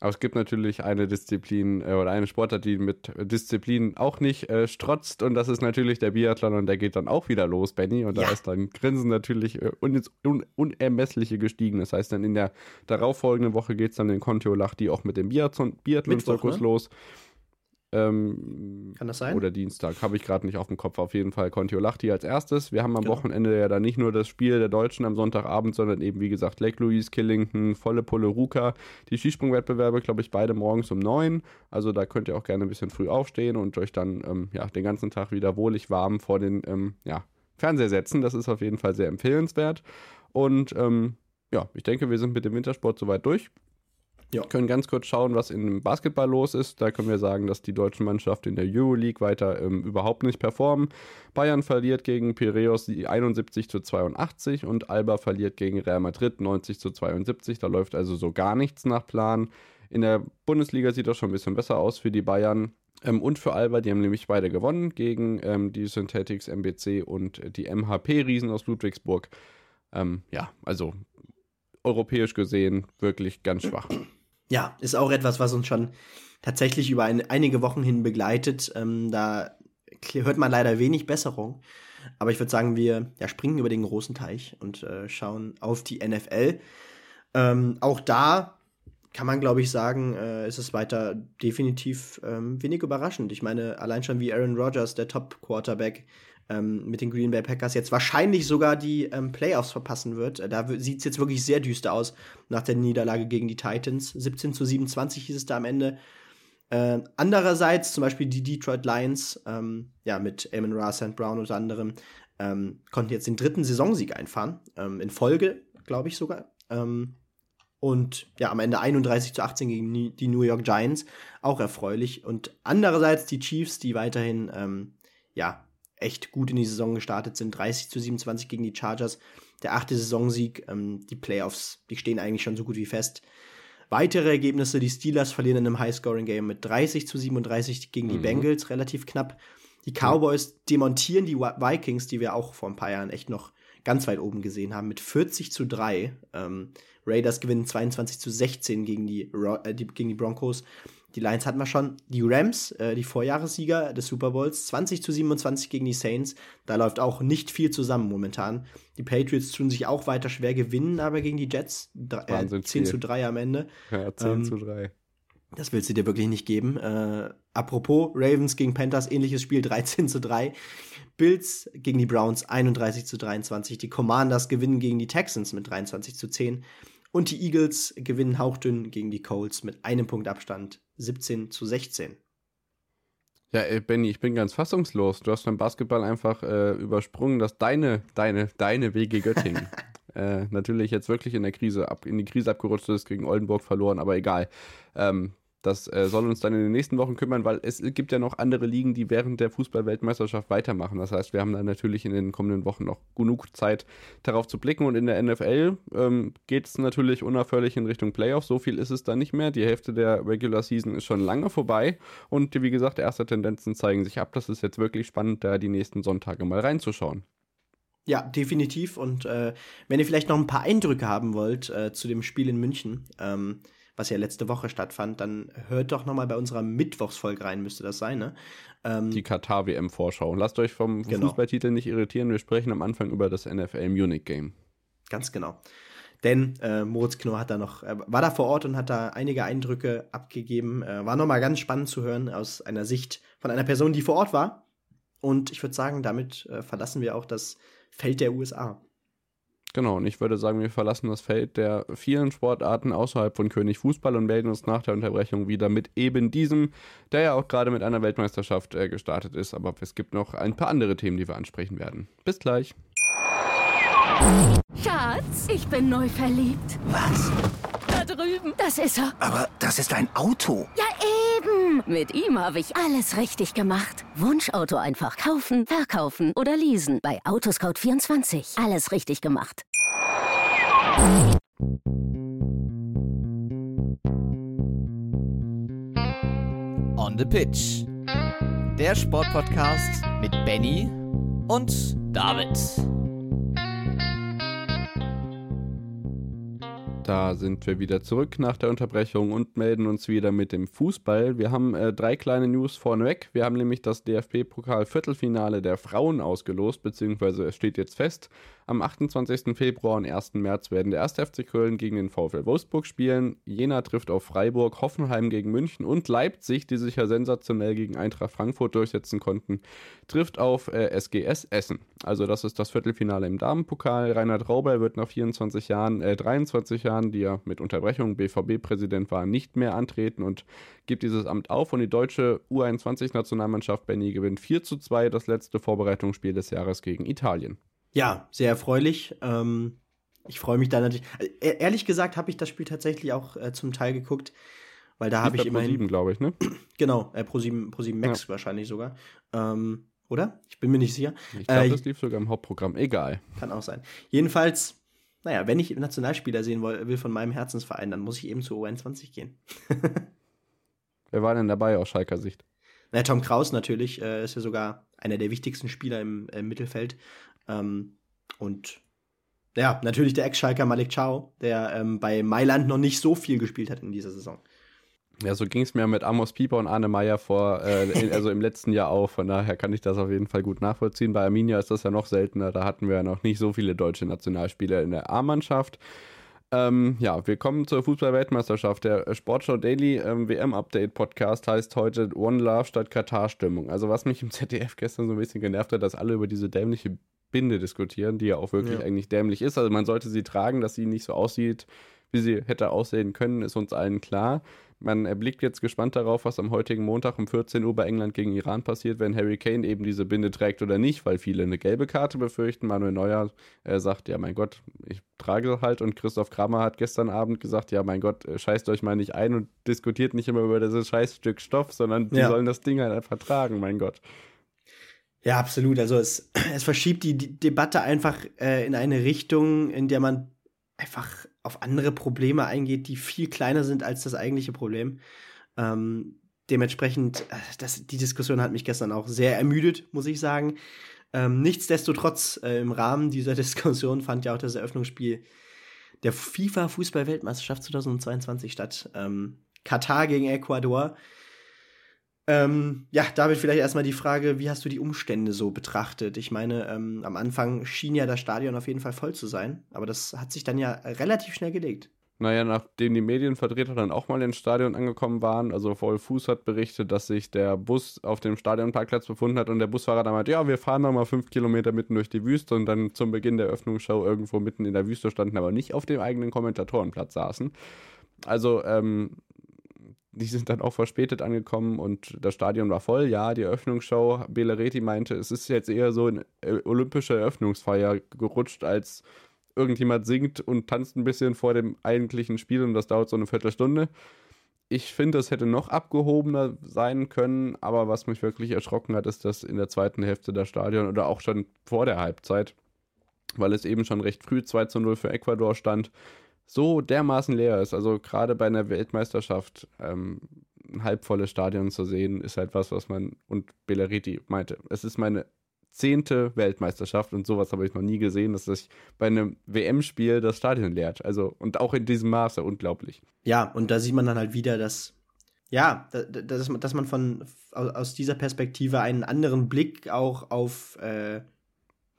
Aber es gibt natürlich eine Disziplin äh, oder eine Sportart, die mit Disziplin auch nicht äh, strotzt und das ist natürlich der Biathlon und der geht dann auch wieder los, Benny. Und da ja. ist dann Grinsen natürlich äh, un un unermessliche gestiegen. Das heißt, dann in der darauffolgenden Woche geht es dann in Kontiolahti auch mit dem Biathlon-Zirkus ne? los. Ähm, Kann das sein? Oder Dienstag, habe ich gerade nicht auf dem Kopf. Auf jeden Fall Kontiolahti als erstes. Wir haben am genau. Wochenende ja dann nicht nur das Spiel der Deutschen am Sonntagabend, sondern eben, wie gesagt, Lake Louise, Killington, volle Pulle Ruka. Die Skisprungwettbewerbe, glaube ich, beide morgens um neun. Also da könnt ihr auch gerne ein bisschen früh aufstehen und euch dann ähm, ja, den ganzen Tag wieder wohlig warm vor den ähm, ja, Fernseher setzen. Das ist auf jeden Fall sehr empfehlenswert. Und ähm, ja, ich denke, wir sind mit dem Wintersport soweit durch. Ja. Können ganz kurz schauen, was im Basketball los ist. Da können wir sagen, dass die deutschen Mannschaften in der Euroleague weiter ähm, überhaupt nicht performen. Bayern verliert gegen Piraeus 71 zu 82 und Alba verliert gegen Real Madrid 90 zu 72. Da läuft also so gar nichts nach Plan. In der Bundesliga sieht das schon ein bisschen besser aus für die Bayern. Ähm, und für Alba, die haben nämlich beide gewonnen gegen ähm, die Synthetics MBC und die MHP-Riesen aus Ludwigsburg. Ähm, ja, also europäisch gesehen wirklich ganz schwach. Ja, ist auch etwas, was uns schon tatsächlich über ein, einige Wochen hin begleitet. Ähm, da hört man leider wenig Besserung. Aber ich würde sagen, wir ja, springen über den großen Teich und äh, schauen auf die NFL. Ähm, auch da kann man, glaube ich, sagen, äh, ist es weiter definitiv ähm, wenig überraschend. Ich meine, allein schon wie Aaron Rodgers, der Top-Quarterback, ähm, mit den Green Bay Packers jetzt wahrscheinlich sogar die ähm, Playoffs verpassen wird. Äh, da sieht es jetzt wirklich sehr düster aus nach der Niederlage gegen die Titans. 17 zu 27 hieß es da am Ende. Äh, andererseits zum Beispiel die Detroit Lions, ähm, ja, mit Amon Ra, St. Brown unter anderem, ähm, konnten jetzt den dritten Saisonsieg einfahren. Ähm, in Folge, glaube ich sogar. Ähm, und ja, am Ende 31 zu 18 gegen die New York Giants. Auch erfreulich. Und andererseits die Chiefs, die weiterhin, ja, echt gut in die Saison gestartet sind. 30 zu 27 gegen die Chargers. Der achte Saisonsieg. Ähm, die Playoffs, die stehen eigentlich schon so gut wie fest. Weitere Ergebnisse, die Steelers verlieren in einem High-Scoring-Game mit 30 zu 37 gegen die mhm. Bengals, relativ knapp. Die Cowboys demontieren die Vikings, die wir auch vor ein paar Jahren echt noch ganz weit oben gesehen haben, mit 40 zu 3. Ähm, Raiders gewinnen 22 zu 16 gegen die, äh, die, gegen die Broncos. Die Lions hatten wir schon. Die Rams, äh, die Vorjahressieger des Super Bowls, 20 zu 27 gegen die Saints. Da läuft auch nicht viel zusammen momentan. Die Patriots tun sich auch weiter schwer, gewinnen aber gegen die Jets. Äh, 10 viel. zu 3 am Ende. Ja, 10 ähm, zu 3. Das willst du dir wirklich nicht geben. Äh, apropos, Ravens gegen Panthers, ähnliches Spiel, 13 zu 3. Bills gegen die Browns, 31 zu 23. Die Commanders gewinnen gegen die Texans mit 23 zu 10. Und die Eagles gewinnen hauchdünn gegen die Colts mit einem Punkt Abstand 17 zu 16. Ja, ey, Benny, ich bin ganz fassungslos. Du hast beim Basketball einfach äh, übersprungen, dass deine, deine, deine WG Göttingen äh, natürlich jetzt wirklich in der Krise ab, in die Krise abgerutscht ist, gegen Oldenburg verloren, aber egal. Ähm, das äh, soll uns dann in den nächsten Wochen kümmern, weil es gibt ja noch andere Ligen, die während der Fußball-Weltmeisterschaft weitermachen. Das heißt, wir haben dann natürlich in den kommenden Wochen noch genug Zeit, darauf zu blicken. Und in der NFL ähm, geht es natürlich unaufhörlich in Richtung Playoffs. So viel ist es da nicht mehr. Die Hälfte der Regular Season ist schon lange vorbei. Und wie gesagt, erste Tendenzen zeigen sich ab. Das ist jetzt wirklich spannend, da die nächsten Sonntage mal reinzuschauen. Ja, definitiv. Und äh, wenn ihr vielleicht noch ein paar Eindrücke haben wollt äh, zu dem Spiel in München, ähm, was ja letzte Woche stattfand, dann hört doch nochmal bei unserer Mittwochsfolge rein, müsste das sein, ne? Ähm, die Katar-WM-Vorschau. Lasst euch vom genau. Fußballtitel nicht irritieren, wir sprechen am Anfang über das NFL Munich-Game. Ganz genau. Denn äh, Moritz Knorr hat da noch, äh, war da vor Ort und hat da einige Eindrücke abgegeben. Äh, war nochmal ganz spannend zu hören aus einer Sicht von einer Person, die vor Ort war. Und ich würde sagen, damit äh, verlassen wir auch das Feld der USA. Genau, und ich würde sagen, wir verlassen das Feld der vielen Sportarten außerhalb von König Fußball und melden uns nach der Unterbrechung wieder mit eben diesem, der ja auch gerade mit einer Weltmeisterschaft äh, gestartet ist. Aber es gibt noch ein paar andere Themen, die wir ansprechen werden. Bis gleich. Schatz, ich bin neu verliebt. Was? Da drüben. Das ist er. Aber das ist ein Auto. Ja, eben. Mit ihm habe ich alles richtig gemacht. Wunschauto einfach kaufen, verkaufen oder leasen. Bei Autoscout24. Alles richtig gemacht. On the Pitch. Der Sportpodcast mit Benny und David. Da sind wir wieder zurück nach der Unterbrechung und melden uns wieder mit dem Fußball. Wir haben äh, drei kleine News vorneweg. Wir haben nämlich das DFB-Pokal-Viertelfinale der Frauen ausgelost, beziehungsweise es steht jetzt fest. Am 28. Februar und 1. März werden der 1. FC Köln gegen den VfL Wolfsburg spielen. Jena trifft auf Freiburg, Hoffenheim gegen München und Leipzig, die sich ja sensationell gegen Eintracht Frankfurt durchsetzen konnten, trifft auf äh, SGS Essen. Also das ist das Viertelfinale im Damenpokal. Reinhard Rauber wird nach 24 Jahren, äh, 23 Jahren, die ja mit Unterbrechung BVB-Präsident war, nicht mehr antreten und gibt dieses Amt auf. Und die deutsche U21-Nationalmannschaft Benny gewinnt 4 zu 2 das letzte Vorbereitungsspiel des Jahres gegen Italien. Ja, sehr erfreulich. Ähm, ich freue mich da natürlich. Äh, ehrlich gesagt habe ich das Spiel tatsächlich auch äh, zum Teil geguckt, weil da habe ich immerhin. Pro7, glaube ich, ne? Genau, äh, Pro7, Pro7 Max ja. wahrscheinlich sogar. Ähm, oder? Ich bin mir nicht sicher. Ich glaube, äh, das lief sogar im Hauptprogramm. Egal. Kann auch sein. Jedenfalls, naja, wenn ich Nationalspieler sehen will von meinem Herzensverein, dann muss ich eben zur U21 gehen. Wer war denn dabei aus Schalker Sicht? Na, Tom Kraus natürlich, äh, ist ja sogar einer der wichtigsten Spieler im, im Mittelfeld. Ähm, und ja, natürlich der Ex-Schalker Malik Chow, der ähm, bei Mailand noch nicht so viel gespielt hat in dieser Saison. Ja, so ging es mir mit Amos Pieper und Arne Meyer vor, äh, also im letzten Jahr auch. Von daher kann ich das auf jeden Fall gut nachvollziehen. Bei Arminia ist das ja noch seltener. Da hatten wir ja noch nicht so viele deutsche Nationalspieler in der A-Mannschaft. Ähm, ja, wir kommen zur Fußball-Weltmeisterschaft. Der Sportschau Daily ähm, WM-Update-Podcast heißt heute One Love statt Katar-Stimmung. Also was mich im ZDF gestern so ein bisschen genervt hat, dass alle über diese dämliche Binde diskutieren, die ja auch wirklich ja. eigentlich dämlich ist. Also man sollte sie tragen, dass sie nicht so aussieht, wie sie hätte aussehen können, ist uns allen klar. Man erblickt jetzt gespannt darauf, was am heutigen Montag um 14 Uhr bei England gegen Iran passiert, wenn Harry Kane eben diese Binde trägt oder nicht, weil viele eine gelbe Karte befürchten. Manuel Neuer äh, sagt, ja mein Gott, ich trage halt und Christoph Kramer hat gestern Abend gesagt, ja mein Gott, äh, scheißt euch mal nicht ein und diskutiert nicht immer über dieses scheiß Stück Stoff, sondern die ja. sollen das Ding halt einfach tragen, mein Gott. Ja, absolut. Also es, es verschiebt die, die Debatte einfach äh, in eine Richtung, in der man einfach auf andere Probleme eingeht, die viel kleiner sind als das eigentliche Problem. Ähm, dementsprechend, äh, das, die Diskussion hat mich gestern auch sehr ermüdet, muss ich sagen. Ähm, nichtsdestotrotz, äh, im Rahmen dieser Diskussion fand ja auch das Eröffnungsspiel der FIFA-Fußball-Weltmeisterschaft 2022 statt. Ähm, Katar gegen Ecuador. Ähm, ja, David, vielleicht erstmal die Frage, wie hast du die Umstände so betrachtet? Ich meine, ähm, am Anfang schien ja das Stadion auf jeden Fall voll zu sein, aber das hat sich dann ja relativ schnell gelegt. Naja, nachdem die Medienvertreter dann auch mal ins Stadion angekommen waren, also Paul Fuß hat berichtet, dass sich der Bus auf dem Stadionparkplatz befunden hat und der Busfahrer dann meinte, ja, wir fahren noch mal fünf Kilometer mitten durch die Wüste und dann zum Beginn der Öffnungsshow irgendwo mitten in der Wüste standen, aber nicht auf dem eigenen Kommentatorenplatz saßen. Also, ähm, die sind dann auch verspätet angekommen und das Stadion war voll. Ja, die Eröffnungsshow, Belareti meinte, es ist jetzt eher so eine olympische Eröffnungsfeier gerutscht, als irgendjemand singt und tanzt ein bisschen vor dem eigentlichen Spiel und das dauert so eine Viertelstunde. Ich finde, es hätte noch abgehobener sein können, aber was mich wirklich erschrocken hat, ist, dass in der zweiten Hälfte der Stadion oder auch schon vor der Halbzeit, weil es eben schon recht früh 2 zu 0 für Ecuador stand, so dermaßen leer ist. Also gerade bei einer Weltmeisterschaft ähm, ein halbvolles Stadion zu sehen, ist halt was, was man, und Bellariti meinte, es ist meine zehnte Weltmeisterschaft und sowas habe ich noch nie gesehen, dass sich bei einem WM-Spiel das Stadion leert. Also, und auch in diesem Maße unglaublich. Ja, und da sieht man dann halt wieder, dass, ja, dass, dass man von, aus dieser Perspektive einen anderen Blick auch auf äh,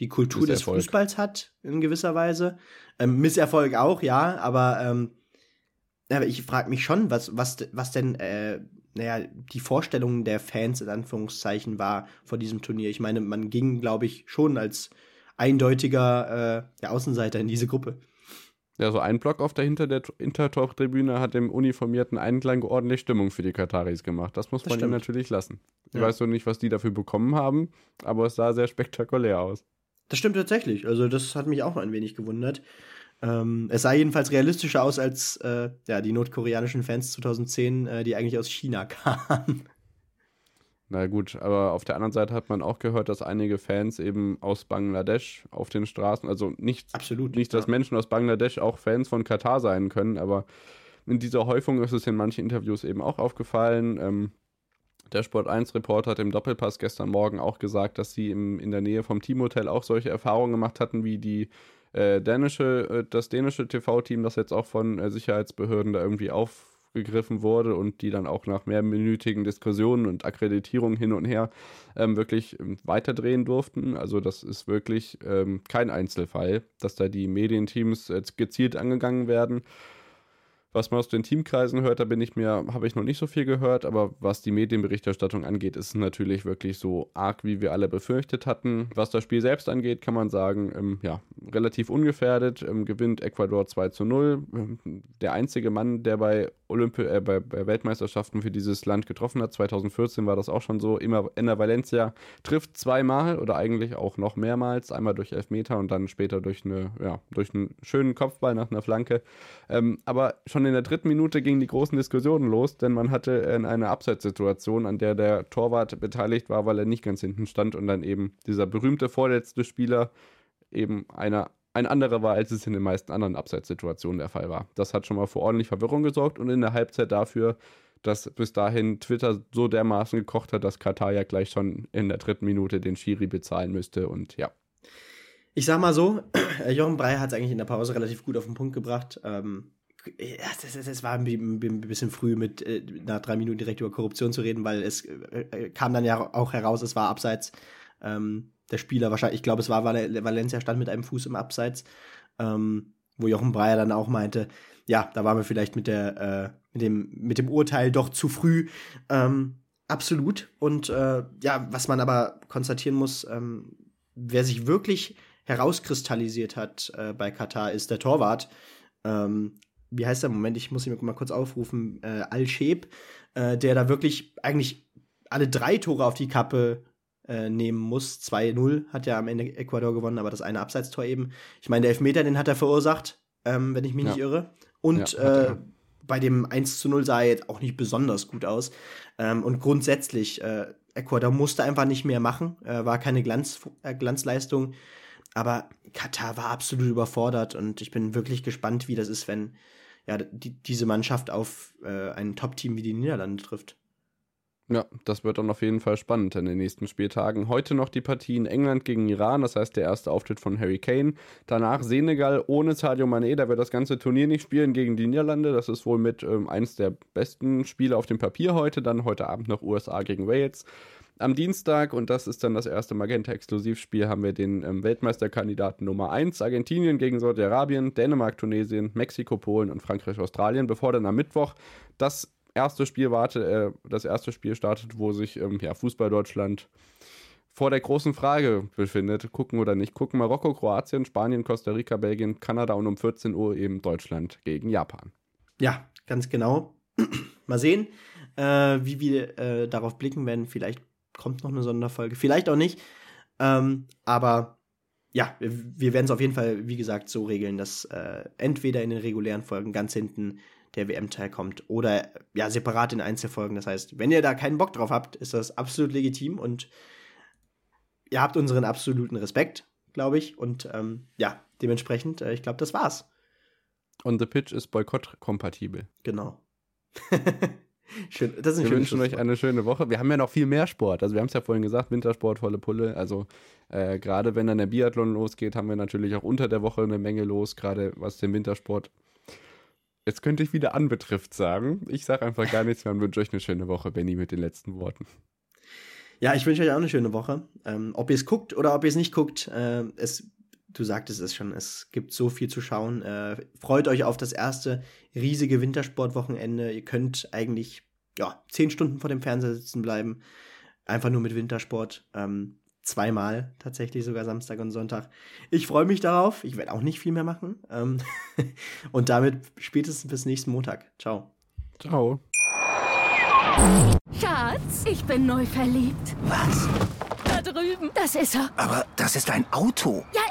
die Kultur des Fußballs hat, in gewisser Weise. Ähm, Misserfolg auch, ja, aber, ähm, aber ich frage mich schon, was, was, was denn, äh, naja, die Vorstellung der Fans in Anführungszeichen war vor diesem Turnier. Ich meine, man ging, glaube ich, schon als eindeutiger äh, der Außenseiter in diese Gruppe. Ja, so ein Block auf der Hinter der Hintertortribüne hat dem uniformierten Einklang ordentlich Stimmung für die Kataris gemacht. Das muss das man ihnen natürlich lassen. Ich ja. weiß noch nicht, was die dafür bekommen haben, aber es sah sehr spektakulär aus. Das stimmt tatsächlich. Also, das hat mich auch ein wenig gewundert. Ähm, es sah jedenfalls realistischer aus als äh, ja, die nordkoreanischen Fans 2010, äh, die eigentlich aus China kamen. Na gut, aber auf der anderen Seite hat man auch gehört, dass einige Fans eben aus Bangladesch auf den Straßen, also nicht, Absolut, nicht dass ja. Menschen aus Bangladesch auch Fans von Katar sein können, aber in dieser Häufung ist es in manchen Interviews eben auch aufgefallen. Ähm, der Sport 1 Reporter hat im Doppelpass gestern Morgen auch gesagt, dass sie im, in der Nähe vom Teamhotel auch solche Erfahrungen gemacht hatten, wie die äh, dänische, äh, das dänische TV-Team, das jetzt auch von äh, Sicherheitsbehörden da irgendwie auf aufgegriffen wurde und die dann auch nach mehrminütigen Diskussionen und Akkreditierungen hin und her ähm, wirklich ähm, weiterdrehen durften. Also das ist wirklich ähm, kein Einzelfall, dass da die Medienteams äh, gezielt angegangen werden. Was man aus den Teamkreisen hört, da bin ich mir, habe ich noch nicht so viel gehört, aber was die Medienberichterstattung angeht, ist es natürlich wirklich so arg, wie wir alle befürchtet hatten. Was das Spiel selbst angeht, kann man sagen, ähm, ja, relativ ungefährdet, ähm, gewinnt Ecuador 2 zu 0. Ähm, der einzige Mann, der bei, Olympi äh, bei, bei, Weltmeisterschaften für dieses Land getroffen hat, 2014 war das auch schon so, immer Enner Valencia trifft zweimal oder eigentlich auch noch mehrmals, einmal durch Elfmeter und dann später durch, eine, ja, durch einen schönen Kopfball nach einer Flanke. Ähm, aber schon schon in der dritten Minute gingen die großen Diskussionen los, denn man hatte eine Abseitssituation, an der der Torwart beteiligt war, weil er nicht ganz hinten stand und dann eben dieser berühmte vorletzte Spieler eben einer ein anderer war, als es in den meisten anderen Abseitssituationen der Fall war. Das hat schon mal für ordentlich Verwirrung gesorgt und in der Halbzeit dafür, dass bis dahin Twitter so dermaßen gekocht hat, dass Katar ja gleich schon in der dritten Minute den Schiri bezahlen müsste und ja. Ich sag mal so, Jochen Breyer hat es eigentlich in der Pause relativ gut auf den Punkt gebracht. Ähm, das, das, das war ein, bisschen früh mit äh, nach drei Minuten direkt über Korruption zu reden, weil es äh, äh, kam dann ja auch heraus, es war abseits ähm, der Spieler wahrscheinlich, ich glaube, es war Val Valencia stand mit einem Fuß im Abseits, ähm, wo Jochen Breyer dann auch meinte, ja, da waren wir vielleicht mit der äh, mit dem mit dem Urteil doch zu früh. Ähm, absolut. Und äh, ja, was man aber konstatieren muss, ähm, wer sich wirklich herauskristallisiert hat äh, bei Katar, ist der Torwart. Ähm, wie heißt der Moment, ich muss ihn mal kurz aufrufen, äh, Al-Sheb, äh, der da wirklich eigentlich alle drei Tore auf die Kappe äh, nehmen muss. 2-0 hat ja am Ende Ecuador gewonnen, aber das eine Abseitstor eben. Ich meine, der Elfmeter, den hat er verursacht, ähm, wenn ich mich ja. nicht irre. Und ja, äh, bei dem 1 0 sah er jetzt auch nicht besonders gut aus. Ähm, und grundsätzlich, äh, Ecuador musste einfach nicht mehr machen, äh, war keine Glanz, Glanzleistung. Aber Katar war absolut überfordert und ich bin wirklich gespannt, wie das ist, wenn ja, die, diese Mannschaft auf äh, ein Top-Team wie die Niederlande trifft. Ja, das wird dann auf jeden Fall spannend in den nächsten Spieltagen. Heute noch die Partie in England gegen Iran, das heißt der erste Auftritt von Harry Kane. Danach Senegal ohne Sadio Mané, da wird das ganze Turnier nicht spielen gegen die Niederlande. Das ist wohl mit ähm, eins der besten Spiele auf dem Papier heute. Dann heute Abend noch USA gegen Wales. Am Dienstag, und das ist dann das erste Magenta-Exklusivspiel, haben wir den ähm, Weltmeisterkandidaten Nummer 1, Argentinien gegen Saudi-Arabien, Dänemark, Tunesien, Mexiko, Polen und Frankreich, Australien, bevor dann am Mittwoch das erste Spiel warte, äh, das erste Spiel startet, wo sich ähm, ja, Fußball Deutschland vor der großen Frage befindet, gucken oder nicht gucken. Marokko, Kroatien, Spanien, Costa Rica, Belgien, Kanada und um 14 Uhr eben Deutschland gegen Japan. Ja, ganz genau. Mal sehen, äh, wie wir äh, darauf blicken werden. Vielleicht kommt noch eine Sonderfolge, vielleicht auch nicht. Ähm, aber ja, wir, wir werden es auf jeden Fall, wie gesagt, so regeln, dass äh, entweder in den regulären Folgen ganz hinten der WM-Teil kommt oder ja, separat in Einzelfolgen. Das heißt, wenn ihr da keinen Bock drauf habt, ist das absolut legitim und ihr habt unseren absoluten Respekt, glaube ich. Und ähm, ja, dementsprechend, äh, ich glaube, das war's. Und the pitch ist boykott-kompatibel. Genau. Schön, das ist wir wünschen euch eine schöne Woche. Wir haben ja noch viel mehr Sport. Also wir haben es ja vorhin gesagt, Wintersport, volle Pulle. Also äh, gerade wenn dann der Biathlon losgeht, haben wir natürlich auch unter der Woche eine Menge los, gerade was den Wintersport. Jetzt könnte ich wieder anbetrifft sagen. Ich sage einfach gar nichts mehr und wünsche euch eine schöne Woche, Benny, mit den letzten Worten. Ja, ich wünsche euch auch eine schöne Woche. Ähm, ob ihr es guckt oder ob ihr es nicht guckt, äh, es, du sagtest es schon, es gibt so viel zu schauen. Äh, freut euch auf das erste riesige Wintersportwochenende. Ihr könnt eigentlich ja, zehn Stunden vor dem Fernseher sitzen bleiben. Einfach nur mit Wintersport. Ähm, zweimal tatsächlich sogar Samstag und Sonntag. Ich freue mich darauf. Ich werde auch nicht viel mehr machen. Ähm und damit spätestens bis nächsten Montag. Ciao. Ciao. Schatz, ich bin neu verliebt. Was? Da drüben. Das ist er. Aber das ist ein Auto. Ja,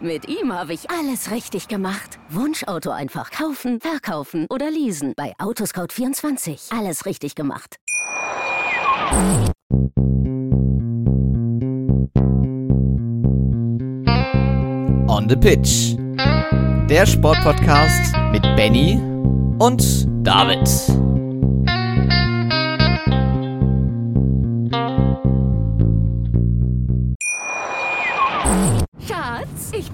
Mit ihm habe ich alles richtig gemacht. Wunschauto einfach kaufen, verkaufen oder leasen. Bei Autoscout24. Alles richtig gemacht. On the Pitch. Der Sportpodcast mit Benny und David.